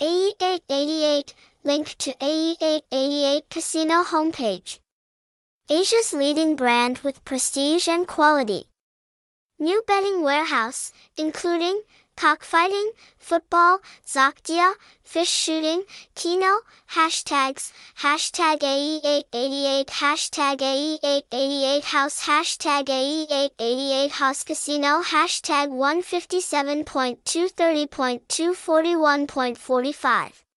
AE888, link to AE888 casino homepage. Asia's leading brand with prestige and quality. New betting warehouse, including cockfighting, football, Zakdia, fish shooting, Keno, hashtags, hashtag AE888, hashtag AE888 house, hashtag AE888 house casino, hashtag 157.230.241.45.